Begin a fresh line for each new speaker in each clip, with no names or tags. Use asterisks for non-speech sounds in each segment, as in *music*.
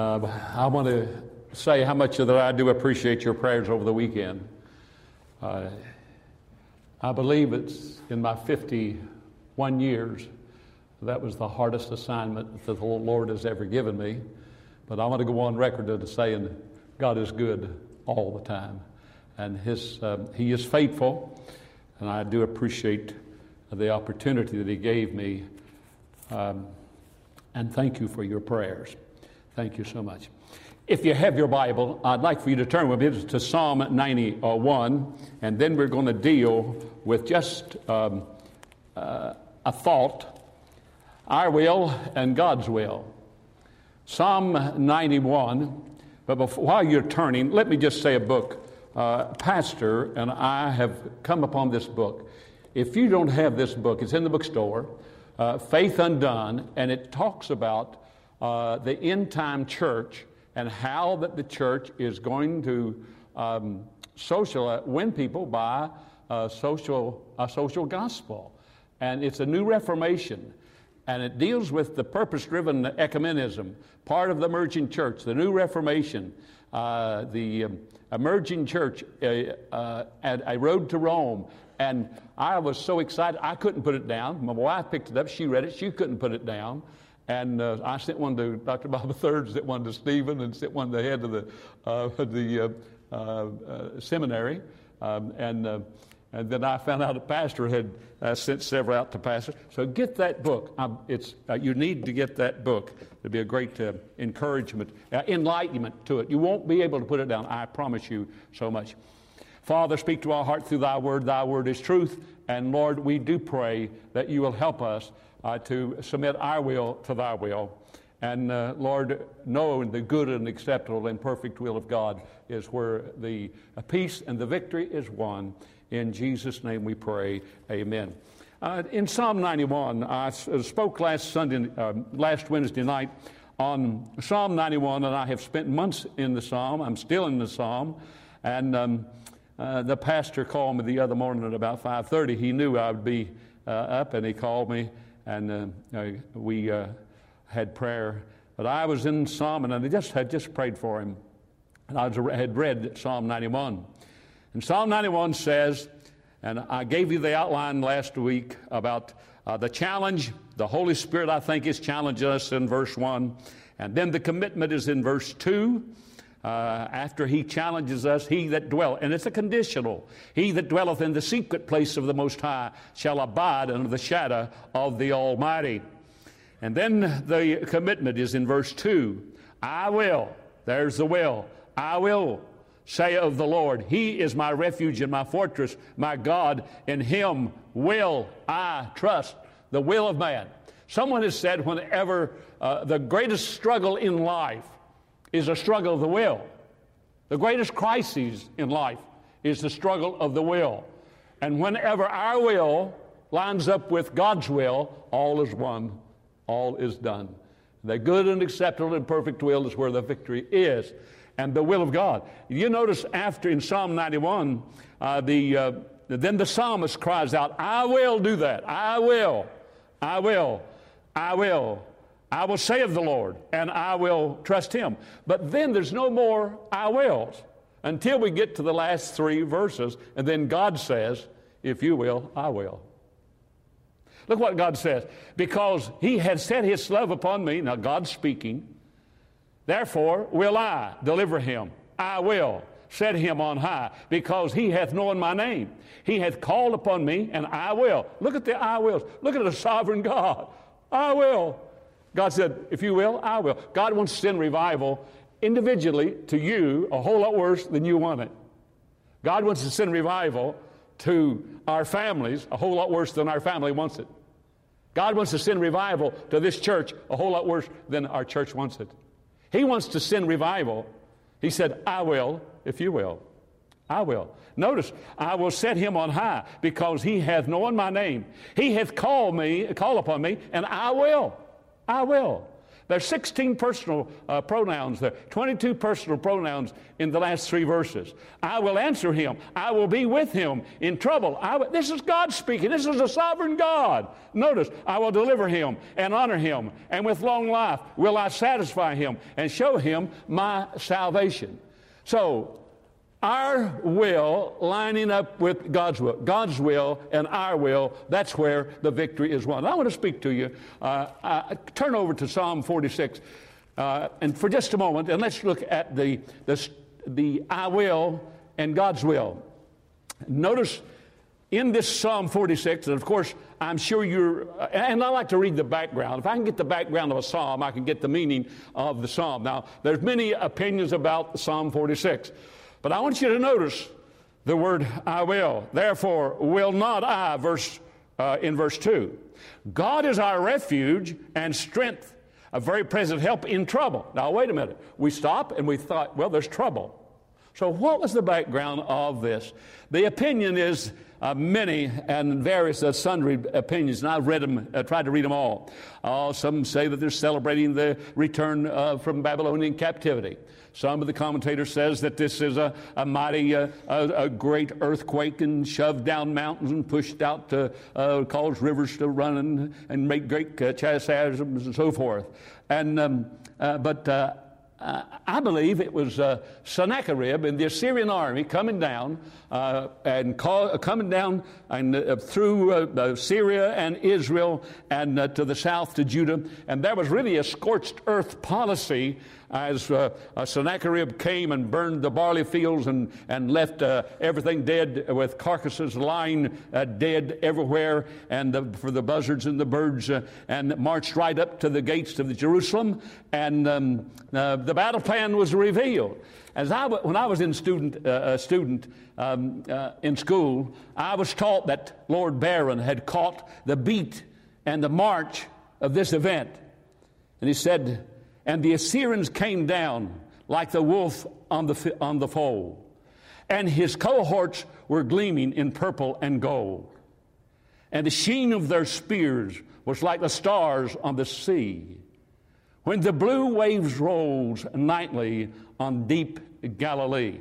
Uh, I want to say how much that I do appreciate your prayers over the weekend. Uh, I believe it's in my 51 years that was the hardest assignment that the Lord has ever given me. But I want to go on record as saying God is good all the time, and His um, He is faithful, and I do appreciate the opportunity that He gave me. Um, and thank you for your prayers. Thank you so much. If you have your Bible, I'd like for you to turn with me to Psalm 91, and then we're going to deal with just um, uh, a thought our will and God's will. Psalm 91, but before, while you're turning, let me just say a book. Uh, Pastor and I have come upon this book. If you don't have this book, it's in the bookstore, uh, Faith Undone, and it talks about uh, the end time church and how that the church is going to um, social, uh, win people by a social, a social gospel. And it's a new reformation. And it deals with the purpose driven ecumenism, part of the emerging church, the new reformation, uh, the um, emerging church, uh, uh, a road to Rome. And I was so excited, I couldn't put it down. My wife picked it up, she read it, she couldn't put it down. And uh, I sent one to Dr. Bob *laughs* III, sent one to Stephen, and sent one to the head of the, uh, the uh, uh, seminary. Um, and, uh, and then I found out a pastor had uh, sent several out to pastors. So get that book. It's, you need to get that book. It'll be a great encouragement, enlightenment to it. You won't be able to put it down. I promise you so much. Father, speak to our heart through thy word. Thy word is truth. And Lord, we do pray that you will help us uh, to submit our will to thy will. And uh, Lord, knowing the good and acceptable and perfect will of God is where the peace and the victory is won. In Jesus' name we pray. Amen. Uh, in Psalm 91, I spoke last Sunday, uh, last Wednesday night on Psalm 91, and I have spent months in the Psalm. I'm still in the Psalm, and um, uh, the pastor called me the other morning at about 5:30. He knew I would be uh, up, and he called me and uh, we uh, had prayer. But I was in Psalm, and I just had just prayed for him, and I was, had read Psalm 91. And Psalm 91 says, and I gave you the outline last week about uh, the challenge. The Holy Spirit, I think, is challenging us in verse 1. And then the commitment is in verse 2. Uh, after he challenges us, he that dwelleth, and it's a conditional, he that dwelleth in the secret place of the Most High shall abide under the shadow of the Almighty. And then the commitment is in verse 2 I will, there's the will, I will say of the Lord, He is my refuge and my fortress, my God, in Him will I trust. The will of man. Someone has said, whenever uh, the greatest struggle in life is a struggle of the will. The greatest crises in life is the struggle of the will. And whenever our will lines up with God's will, all is won, all is done. The good and acceptable and perfect will is where the victory is, and the will of God. You notice after in Psalm 91, uh, the, uh, then the psalmist cries out, I will do that. I will. I will. I will. I will say of the Lord, and I will trust him. But then there's no more I wills until we get to the last three verses, and then God says, If you will, I will. Look what God says. Because he has set his love upon me, now God's speaking, therefore will I deliver him. I will set him on high, because he hath known my name. He hath called upon me, and I will. Look at the I wills. Look at the sovereign God. I will. God said, If you will, I will. God wants to send revival individually to you a whole lot worse than you want it. God wants to send revival to our families a whole lot worse than our family wants it. God wants to send revival to this church a whole lot worse than our church wants it. He wants to send revival. He said, I will, if you will. I will. Notice, I will set him on high because he hath known my name. He hath called me, called upon me, and I will. I will. There's 16 personal uh, pronouns there, 22 personal pronouns in the last three verses. I will answer him. I will be with him in trouble. this is God speaking. This is a sovereign God. Notice, I will deliver him and honor him, and with long life will I satisfy him and show him my salvation. So, our will lining up with God's will. God's will and our will, that's where the victory is won. I want to speak to you. Uh, uh, turn over to Psalm 46. Uh, and for just a moment, and let's look at the, the, the I will and God's will. Notice in this Psalm 46, and of course, I'm sure you're, and I like to read the background. If I can get the background of a psalm, I can get the meaning of the psalm. Now, there's many opinions about Psalm 46. But I want you to notice the word I will. Therefore, will not I, verse, uh, in verse 2. God is our refuge and strength, a very present help in trouble. Now, wait a minute. We stop and we thought, well, there's trouble. So, what was the background of this? The opinion is uh, many and various uh, sundry opinions, and I've read them, uh, tried to read them all. Uh, some say that they're celebrating the return uh, from Babylonian captivity. Some of the commentators says that this is a, a mighty, uh, a, a, great earthquake and shoved down mountains and pushed out to cause rivers to run and, and make great chastisms and so forth. And um, but uh, I believe it was uh, Sennacherib and the Assyrian army coming down uh, and call, uh, coming down and, uh, through uh, Syria and Israel and to the south to Judah. And there was really a scorched earth policy as uh, uh, Sennacherib came and burned the barley fields and, and left uh, everything dead with carcasses lying uh, dead everywhere and the, for the buzzards and the birds uh, and marched right up to the gates of Jerusalem and um, uh, the battle plan was revealed. As I, when I was in student, a student um, in school, I was taught that Lord Byron had caught the beat and the march of this event. And he said, and the Assyrians came down like the wolf on the, on the fold. And his cohorts were gleaming in purple and gold. And the sheen of their spears was like the stars on the sea. When the blue waves rose nightly on deep Galilee.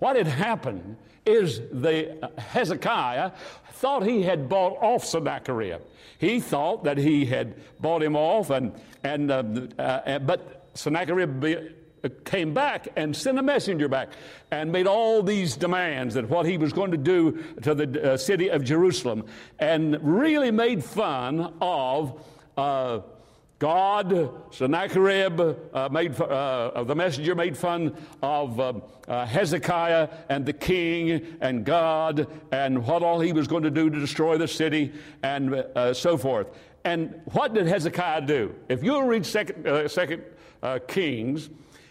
What had happened is the Hezekiah thought he had bought off Sennacherib. He thought that he had bought him off, and, and, uh, uh, but Sennacherib uh, came back and sent a messenger back and made all these demands that what he was going to do to the uh, city of Jerusalem and really made fun of uh, God, Sennacherib, uh, made, uh, the messenger made fun of uh, uh, Hezekiah and the king and God and what all he was going to do to destroy the city and uh, so forth. And what did Hezekiah do? If you'll read Second, uh, second Kings,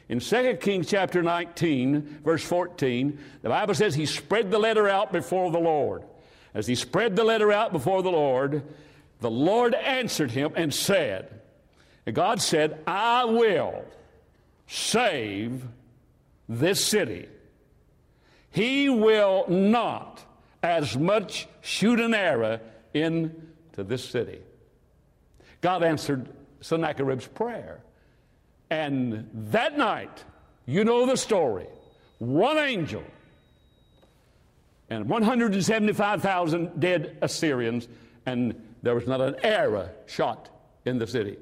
in 2 Kings chapter 19, verse 14, the Bible says he spread the letter out before the Lord. As he spread the letter out before the Lord, the Lord answered him and said, and God said, I will save this city. He will not as much shoot an arrow into this city. God answered Sennacherib's prayer. And that night, you know the story, one angel and 175,000 dead Assyrians, and there was not an arrow shot in the city.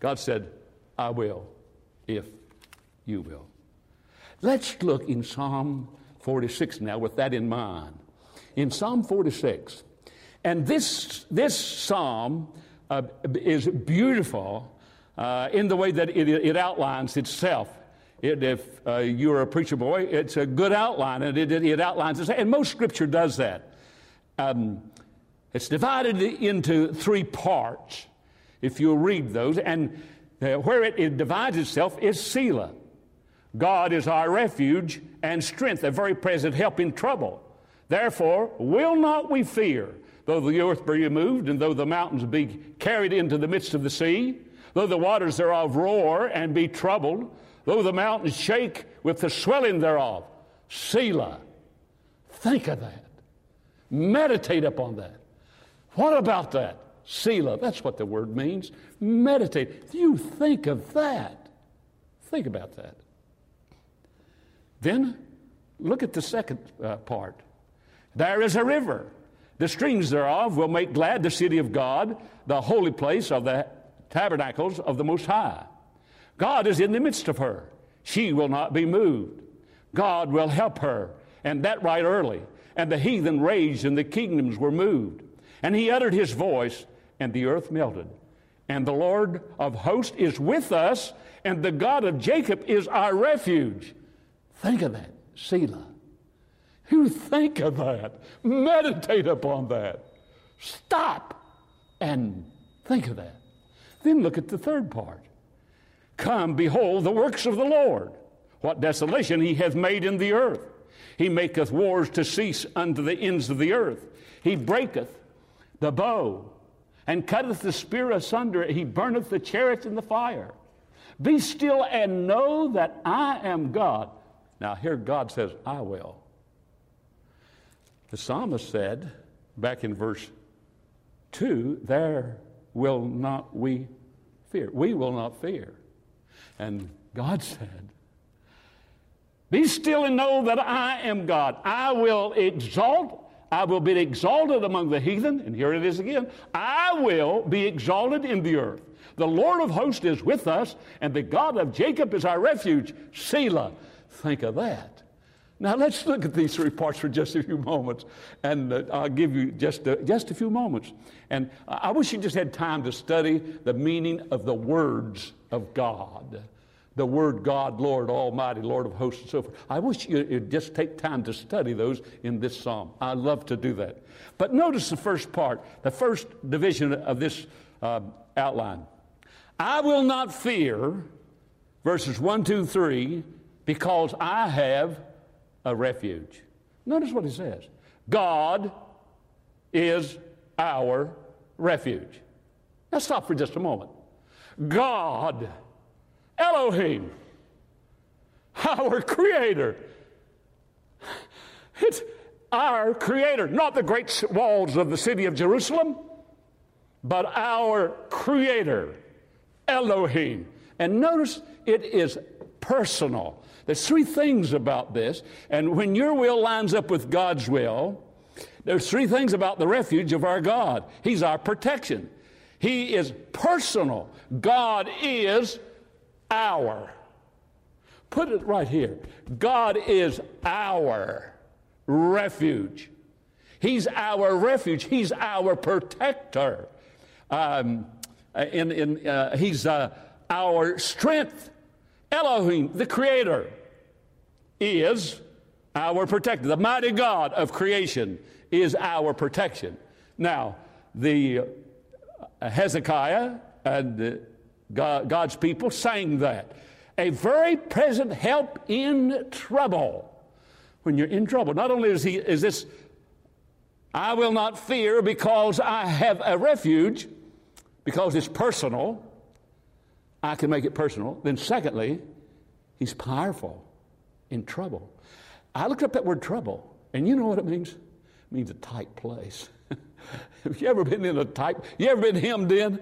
God said, I will if you will. Let's look in Psalm 46 now with that in mind. In Psalm 46, and this, this psalm uh, is beautiful uh, in the way that it, it outlines itself. It, if uh, you're a preacher boy, it's a good outline, and it, it outlines itself. And most scripture does that. Um, it's divided into three parts if you'll read those. And uh, where it, it divides itself is Selah. God is our refuge and strength, a very present help in trouble. Therefore, will not we fear, though the earth be removed, and though the mountains be carried into the midst of the sea, though the waters thereof roar and be troubled, though the mountains shake with the swelling thereof. Selah. Think of that. Meditate upon that. What about that? Selah. That's what the word means. Meditate. You think of that. Think about that. Then look at the second uh, part. There is a river. The streams thereof will make glad the city of God, the holy place of the tabernacles of the Most High. God is in the midst of her. She will not be moved. God will help her, and that right early. And the heathen raged, and the kingdoms were moved. And he uttered his voice, and the earth melted. And the Lord of hosts is with us, and the God of Jacob is our refuge. Think of that, Selah. You think of that. Meditate upon that. Stop and think of that. Then look at the third part. Come, behold the works of the Lord. What desolation he hath made in the earth. He maketh wars to cease unto the ends of the earth. He breaketh the bow and cutteth the spear asunder. He burneth the chariots in the fire. Be still and know that I am God. Now, here God says, I will. The psalmist said back in verse 2 there will not we fear. We will not fear. And God said, Be still and know that I am God. I will exalt, I will be exalted among the heathen. And here it is again I will be exalted in the earth. The Lord of hosts is with us, and the God of Jacob is our refuge. Selah. Think of that. Now let's look at these three parts for just a few moments, and uh, I'll give you just a, just a few moments. And I wish you just had time to study the meaning of the words of God. The word God, Lord Almighty, Lord of hosts, and so forth. I wish you'd just take time to study those in this psalm. I love to do that. But notice the first part, the first division of this uh, outline. I will not fear, verses 1, 2, 3, because I have a refuge. Notice what he says God is our refuge. Now stop for just a moment. God, Elohim, our Creator. It's our Creator, not the great walls of the city of Jerusalem, but our Creator, Elohim. And notice it is personal. There's three things about this, and when your will lines up with God's will, there's three things about the refuge of our God. He's our protection. He is personal. God is our. Put it right here. God is our refuge. He's our refuge. He's our protector. Um, in, in, uh, he's uh, our strength. Elohim, the Creator, is our protector. The mighty God of creation is our protection. Now, the uh, Hezekiah and God, God's people sang that. A very present help in trouble. When you're in trouble, not only is, he, is this, I will not fear because I have a refuge, because it's personal, I can make it personal. Then, secondly, he's powerful in trouble. I looked up that word trouble, and you know what it means? It means a tight place. *laughs* Have you ever been in a tight, you ever been hemmed in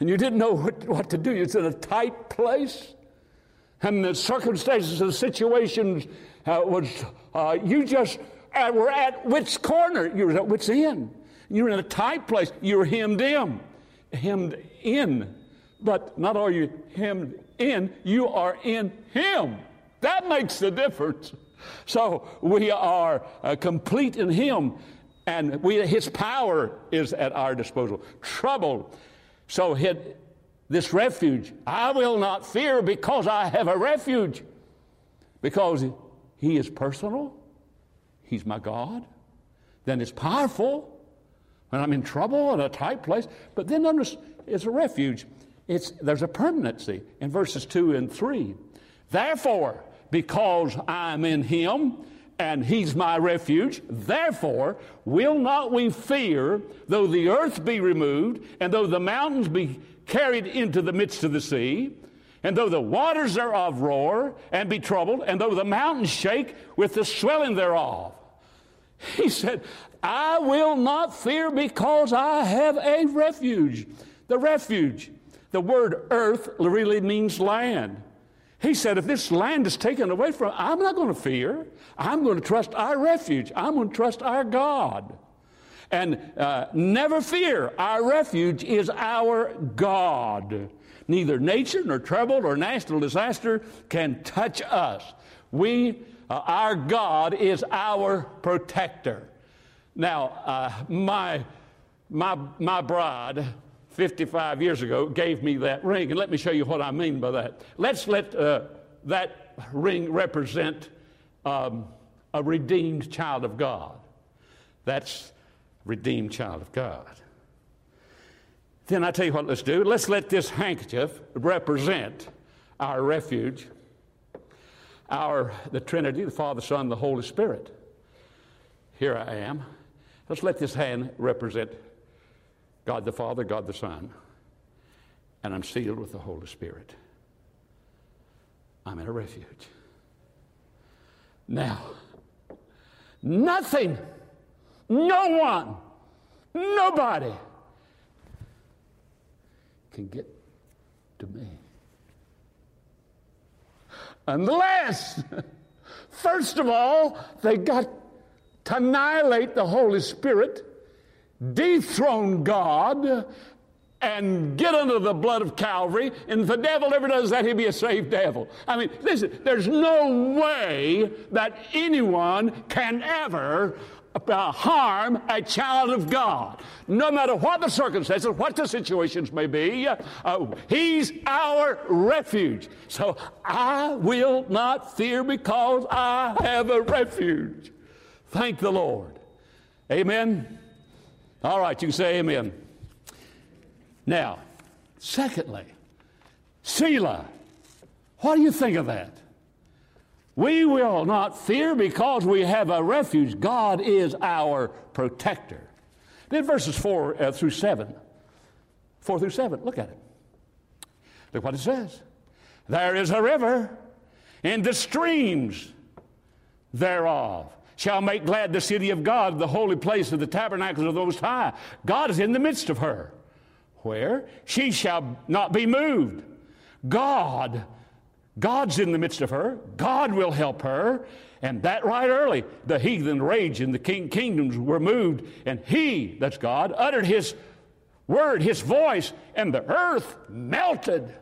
and you didn't know what, what to do? It's in a tight place. And the circumstances, the situations uh, was, uh, you just uh, were at wit's corner. You were at wit's end. You were in a tight place. You were hemmed in. Hemmed in. But not are you hemmed in, you are in Him. That makes the difference. So we are uh, complete in Him, and we, His power is at our disposal. Trouble. So this refuge. I will not fear because I have a refuge. Because He is personal, He's my God. Then it's powerful when I'm in trouble in a tight place. But then notice it's a refuge. It's, there's a permanency in verses 2 and 3. Therefore, because I'm in him and he's my refuge. Therefore, will not we fear, though the earth be removed, and though the mountains be carried into the midst of the sea, and though the waters thereof roar and be troubled, and though the mountains shake with the swelling thereof. He said, I will not fear because I have a refuge. The refuge, the word earth really means land. He said, if this land is taken away from, I'm not going to fear. I'm going to trust our refuge. I'm going to trust our God. And uh, never fear, our refuge is our God. Neither nature nor trouble or national disaster can touch us. We, uh, our God is our protector. Now, uh, my, my, my bride, 55 years ago, gave me that ring, and let me show you what I mean by that. Let's let uh, that ring represent um, a redeemed child of God. That's redeemed child of God. Then I tell you what, let's do. Let's let this handkerchief represent our refuge, our the Trinity, the Father, Son, the Holy Spirit. Here I am. Let's let this hand represent God the Father, God the Son, and I'm sealed with the Holy Spirit. I'm in a refuge. Now, nothing, no one, nobody can get to me. Unless, *laughs* first of all, they got to annihilate the Holy Spirit, dethrone God, and get under the blood of Calvary. And if the devil ever does that, he'll be a saved devil. I mean, listen, there's no way that anyone can ever uh, harm a child of God. No matter what the circumstances, what the situations may be, uh, He's our refuge. So I will not fear because I have a refuge. Thank the Lord. Amen. All right, you can say amen. Now, secondly, Selah. What do you think of that? We will not fear because we have a refuge. God is our protector. Then verses 4 uh, through 7. 4 through 7, look at it. Look what it says. There is a river, and the streams thereof shall make glad the city of God, the holy place of the tabernacles of the Most High. God is in the midst of her. Where? She shall not be moved. God God's in the midst of her. God will help her. And that right early, the heathen rage and the king kingdoms were moved, and he, that's God, uttered his word, his voice, and the earth melted.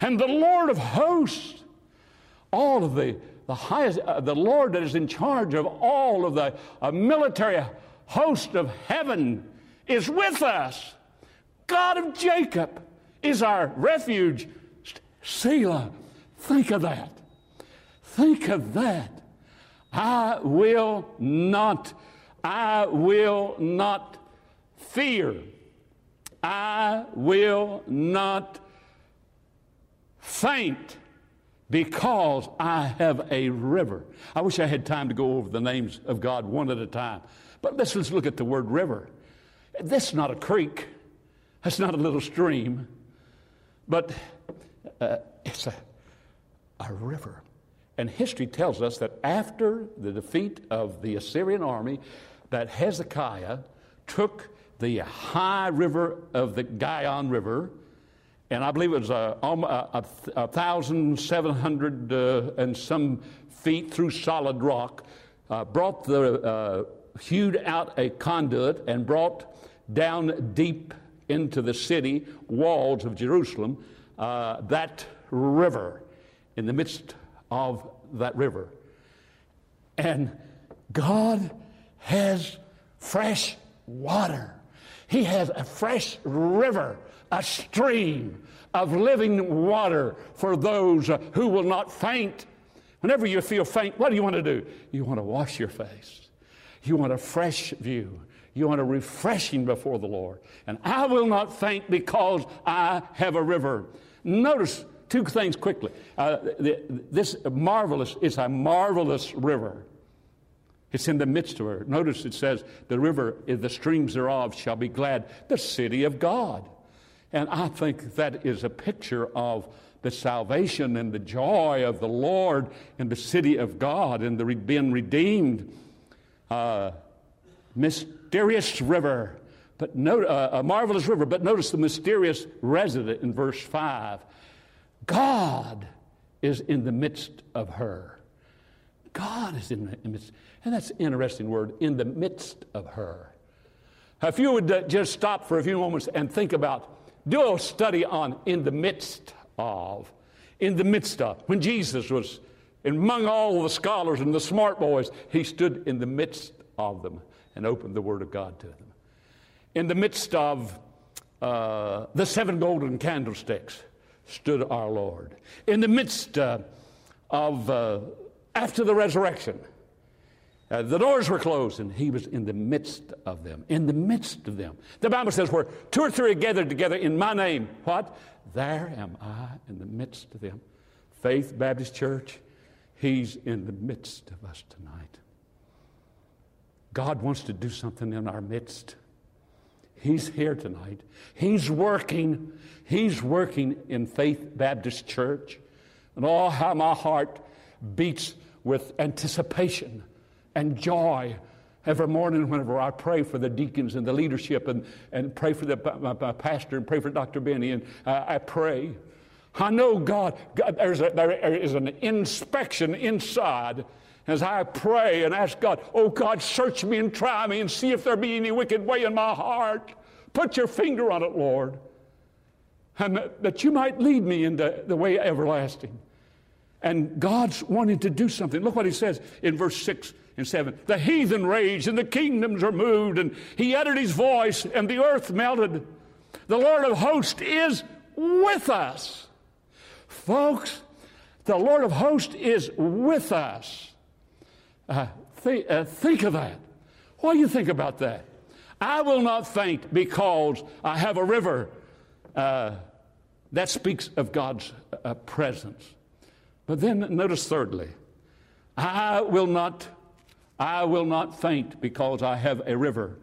And the Lord of hosts, all of the, the highest, uh, the Lord that is in charge of all of the uh, military host of heaven is with us. God of Jacob is our refuge. Selah. Think of that. Think of that. I will not, I will not fear. I will not faint because I have a river. I wish I had time to go over the names of God one at a time. But let's, let's look at the word river. This is not a creek, that's not a little stream, but uh, it's a a river. And history tells us that after the defeat of the Assyrian army, that Hezekiah took the high river of the Gihon River, and I believe it was a, a, a thousand seven hundred uh, and some feet through solid rock, uh, brought the uh, hewed out a conduit and brought down deep into the city walls of Jerusalem uh, that river in the midst of that river. And God has fresh water. He has a fresh river, a stream of living water for those who will not faint. Whenever you feel faint, what do you want to do? You want to wash your face. You want a fresh view. You want a refreshing before the Lord. And I will not faint because I have a river. Notice two things quickly. Uh, this marvelous is a marvelous river. It's in the midst of her. Notice it says, the river, the streams thereof shall be glad, the city of God. And I think that is a picture of the salvation and the joy of the Lord in the city of God and the being redeemed. uh, mysterious river, but no, uh, a marvelous river. But notice the mysterious resident in verse 5. God is in the midst of her. God is in the midst. And that's an interesting word, in the midst of her. If you would uh, just stop for a few moments and think about, do a study on in the midst of, in the midst of. When Jesus was among all the scholars and the smart boys, he stood in the midst of them and opened the Word of God to them. In the midst of uh, the seven golden candlesticks stood our Lord. In the midst uh, of, uh, after the resurrection, uh, the doors were closed, and he was in the midst of them. In the midst of them. The Bible says, where two or three are gathered together in my name, what? There am I in the midst of them. Faith Baptist Church, he's in the midst of us tonight. God wants to do something in our midst. He's here tonight. He's working. He's working in Faith Baptist Church. And oh, how my heart beats with anticipation and joy every morning whenever I pray for the deacons and the leadership and, and pray for the, my, my pastor and pray for Dr. Benny. And uh, I pray. I know God, God there's a, there is an inspection inside as I pray and ask God, oh God, search me and try me and see if there be any wicked way in my heart. Put your finger on it, Lord, and that you might lead me into the way everlasting. And God's wanting to do something. Look what he says in verse 6 and 7. The heathen raged and the kingdoms were moved, and he uttered his voice, and the earth melted. The Lord of hosts is with us. Folks, the Lord of hosts is with us. Uh, th- uh, think of that. What do you think about that? I will not faint because I have a river. Uh, that speaks of God's uh, presence. But then notice thirdly, I will not I will not faint because I have a river.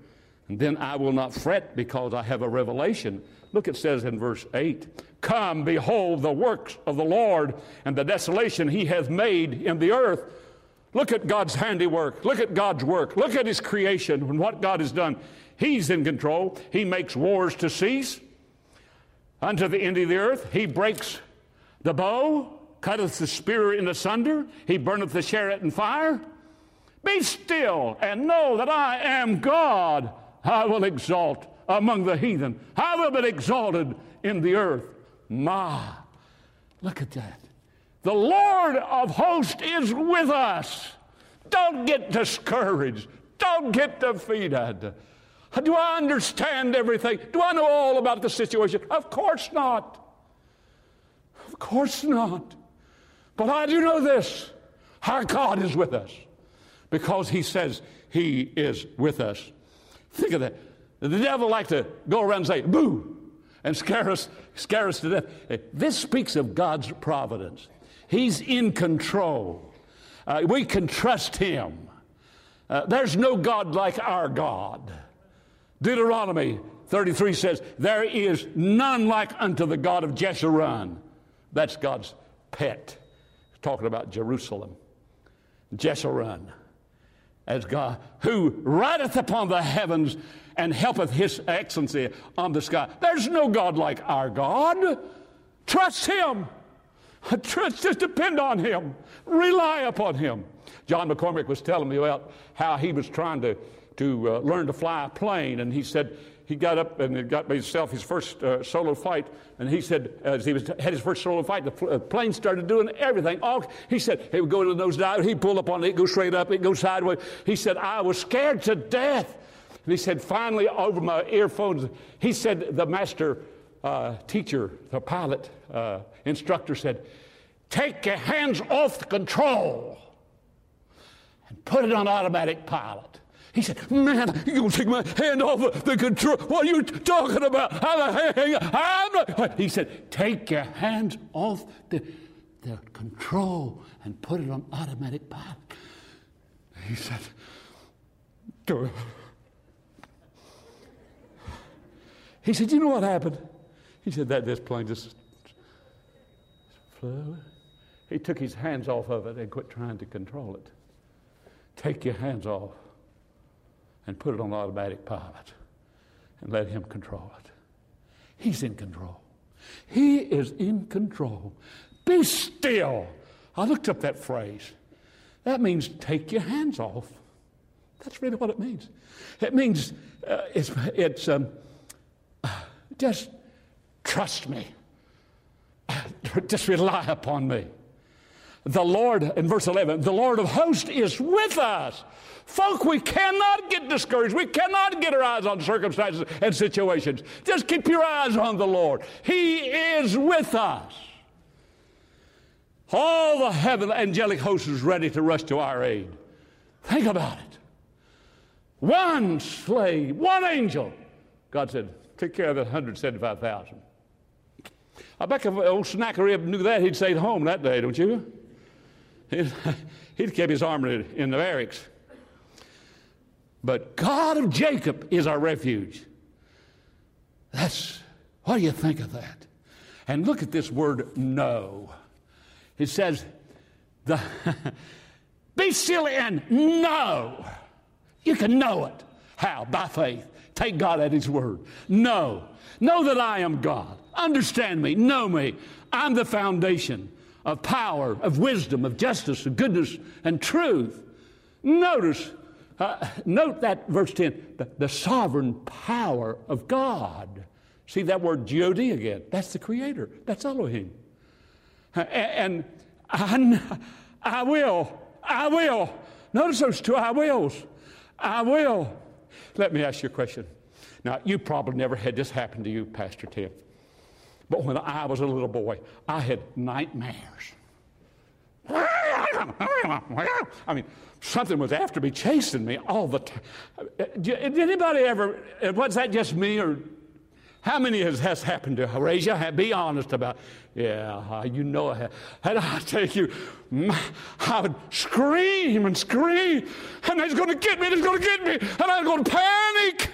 And then I will not fret because I have a revelation. Look, it says in verse 8 Come, behold the works of the Lord and the desolation he hath made in the earth. Look at God's handiwork. Look at God's work. Look at his creation and what God has done. He's in control. He makes wars to cease unto the end of the earth. He breaks the bow, cutteth the spear in asunder. He burneth the chariot in fire. Be still and know that I am God. I will exalt among the heathen. I will be exalted in the earth. Ma. Look at that. The Lord of hosts is with us. Don't get discouraged. Don't get defeated. Do I understand everything? Do I know all about the situation? Of course not. Of course not. But I do know this our God is with us because he says he is with us. Think of that. The devil like to go around and say, boo, and scare us, scare us to death. This speaks of God's providence. He's in control. Uh, we can trust him. Uh, there's no God like our God. Deuteronomy 33 says, There is none like unto the God of Jeshurun. That's God's pet. talking about Jerusalem. Jeshurun as God, who rideth upon the heavens and helpeth his excellency on the sky. There's no God like our God. Trust him. Trust, just depend on him. Rely upon him. John McCormick was telling me about how he was trying to, to uh, learn to fly a plane, and he said he got up and got himself his first uh, solo flight. And he said, as he was, had his first solo flight, the uh, plane started doing everything. All, he said, he would go to the nose dive, he'd pull up on it, it'd go straight up, it'd go sideways. He said, I was scared to death. And he said, finally, over my earphones, he said, the master uh, teacher, the pilot uh, instructor said, Take your hands off the control and put it on automatic pilot. He said, Man, you're going to take my hand off the control. What are you talking about? I'm not. He said, Take your hands off the, the control and put it on automatic pilot. He said, Duh. He said, You know what happened? He said, That this plane just flew. He took his hands off of it and quit trying to control it. Take your hands off and put it on automatic pilot and let Him control it. He's in control. He is in control. Be still. I looked up that phrase. That means take your hands off. That's really what it means. It means uh, it's, it's um, just trust me. *laughs* Just rely upon me. The Lord, in verse 11, the Lord of hosts is with us. Folk, we cannot get discouraged. We cannot get our eyes on circumstances and situations. Just keep your eyes on the Lord. He is with us. All the heaven angelic host is ready to rush to our aid. Think about it. One slave, one angel. God said, take care of the 175,000. I bet if old Sennacherib knew that, he'd stayed home that day, don't you? He'd, he'd kept his armor in the barracks. But God of Jacob is our refuge. That's, what do you think of that? And look at this word know. It says, the, *laughs* be still and know. You can know it. How? By faith. Take God at His word. Know. Know that I am God. Understand me. Know me. I'm the foundation of power, of wisdom, of justice, of goodness, and truth. Notice, uh, note that verse 10 the, the, sovereign power of God. See that word God again? That's the Creator, that's Elohim. Uh, and I, I will, I will. Notice those two I wills. I will. Let me ask you a question. Now, you probably never had this happen to you, Pastor Tim. But when I was a little boy, I had nightmares. I mean, something was after me, chasing me all the time. Uh, did anybody ever, uh, was that just me or how many has, has happened to hand? Be honest about Yeah, uh, you know I have. And I tell you, I would scream and scream, and they're going to get me, they're going to get me, and I'm going to panic.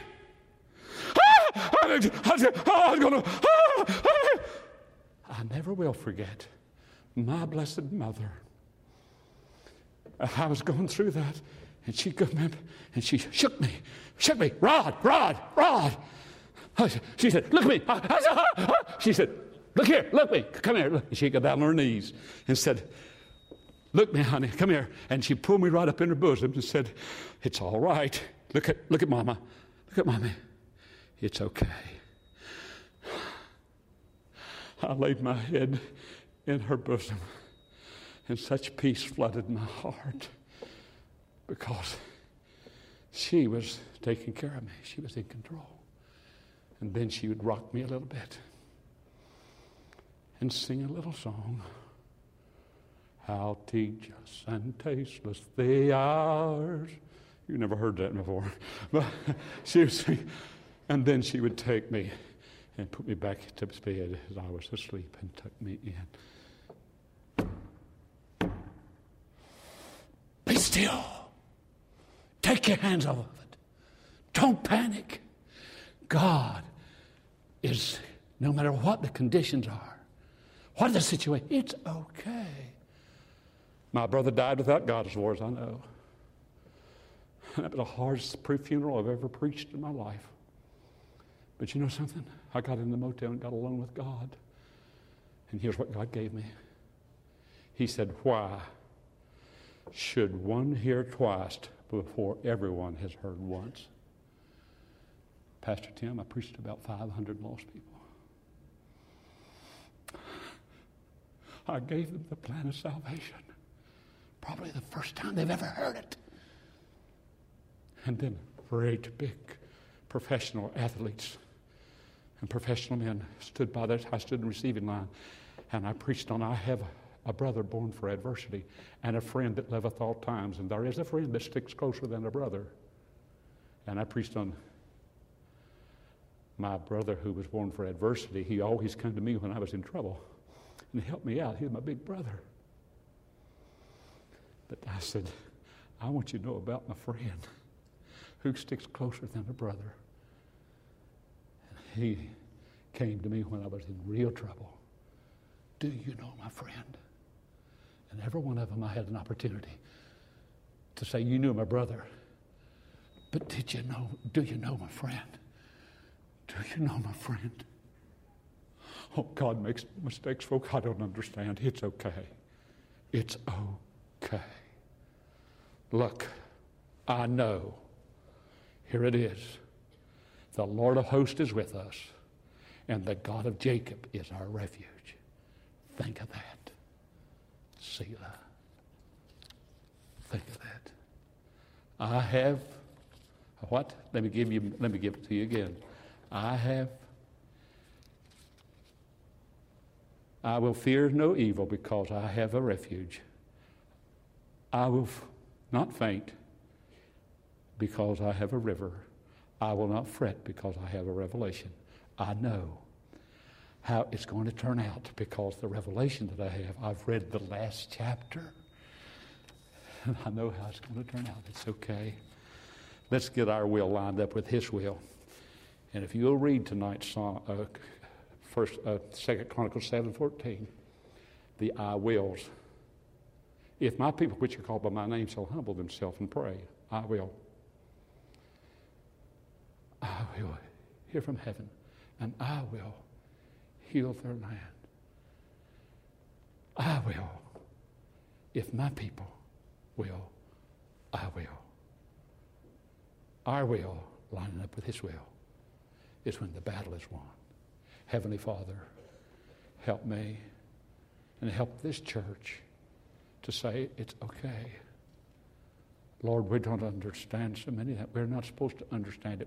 I, never will forget my blessed mother. I was going through that, and she came up and she shook me, shook me, Rod, Rod, Rod. She said, Look at me. She said, Look here, look me. Come here. And She got down on her knees and said, Look me, honey, come here. And she pulled me right up in her bosom and said, It's all right. Look at, look at mama. Look at mommy. It's okay. I laid my head in her bosom, and such peace flooded my heart because she was taking care of me. She was in control. And then she would rock me a little bit and sing a little song. How tedious and tasteless the hours. You never heard that before. *laughs* But she would sing, and then she would take me and put me back to bed as I was asleep and tuck me in. Be still. Take your hands off of it. Don't panic. God is, no matter what the conditions are, what the situation, it's okay. My brother died without God, as far as I know. That was the hardest pre funeral I've ever preached in my life. But you know something? I got in the motel and got alone with God. And here's what God gave me He said, Why should one hear twice before everyone has heard once? Pastor Tim, I preached to about 500 lost people. I gave them the plan of salvation. Probably the first time they've ever heard it. And then great, big professional athletes and professional men stood by that. I stood in receiving line and I preached on I have a brother born for adversity and a friend that loveth all times. And there is a friend that sticks closer than a brother. And I preached on my brother who was born for adversity, he always came to me when I was in trouble and helped me out. He was my big brother. But I said, I want you to know about my friend who sticks closer than a brother. He came to me when I was in real trouble. Do you know my friend? And every one of them I had an opportunity to say, You knew my brother. But did you know, do you know, my friend? Do you know, my friend? Oh, God makes mistakes, folks. I don't understand. It's okay. It's okay. Look, I know. Here it is. The Lord of hosts is with us, and the God of Jacob is our refuge. Think of that. Selah. Think of that. I have what? Let me give you let me give it to you again. I have I will fear no evil because I have a refuge. I will f- not faint because I have a river. I will not fret because I have a revelation. I know how it's going to turn out because the revelation that I have, I've read the last chapter. And *laughs* I know how it's going to turn out. It's okay. Let's get our will lined up with His will. And if you'll read tonight's song, uh, first, uh, Second Chronicles seven fourteen, the I wills. If my people, which are called by my name, shall humble themselves and pray, I will. I will hear from heaven, and I will heal their land. I will. If my people will, I will. Our will, lining up with His will, is when the battle is won. Heavenly Father, help me and help this church to say it's okay. Lord, we don't understand so many that we're not supposed to understand it.